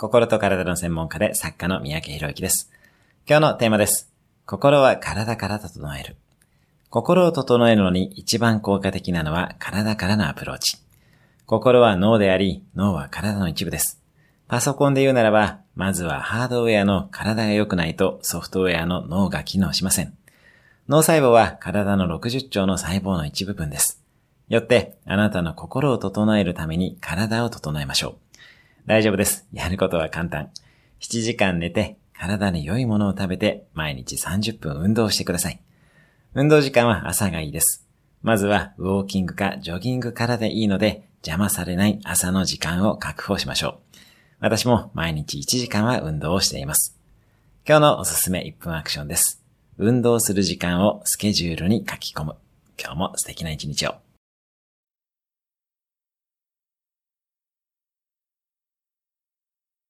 心と体の専門家で作家の三宅博之です。今日のテーマです。心は体から整える。心を整えるのに一番効果的なのは体からのアプローチ。心は脳であり、脳は体の一部です。パソコンで言うならば、まずはハードウェアの体が良くないとソフトウェアの脳が機能しません。脳細胞は体の60兆の細胞の一部分です。よって、あなたの心を整えるために体を整えましょう。大丈夫です。やることは簡単。7時間寝て、体に良いものを食べて、毎日30分運動してください。運動時間は朝がいいです。まずは、ウォーキングかジョギングからでいいので、邪魔されない朝の時間を確保しましょう。私も毎日1時間は運動をしています。今日のおすすめ1分アクションです。運動する時間をスケジュールに書き込む。今日も素敵な一日を。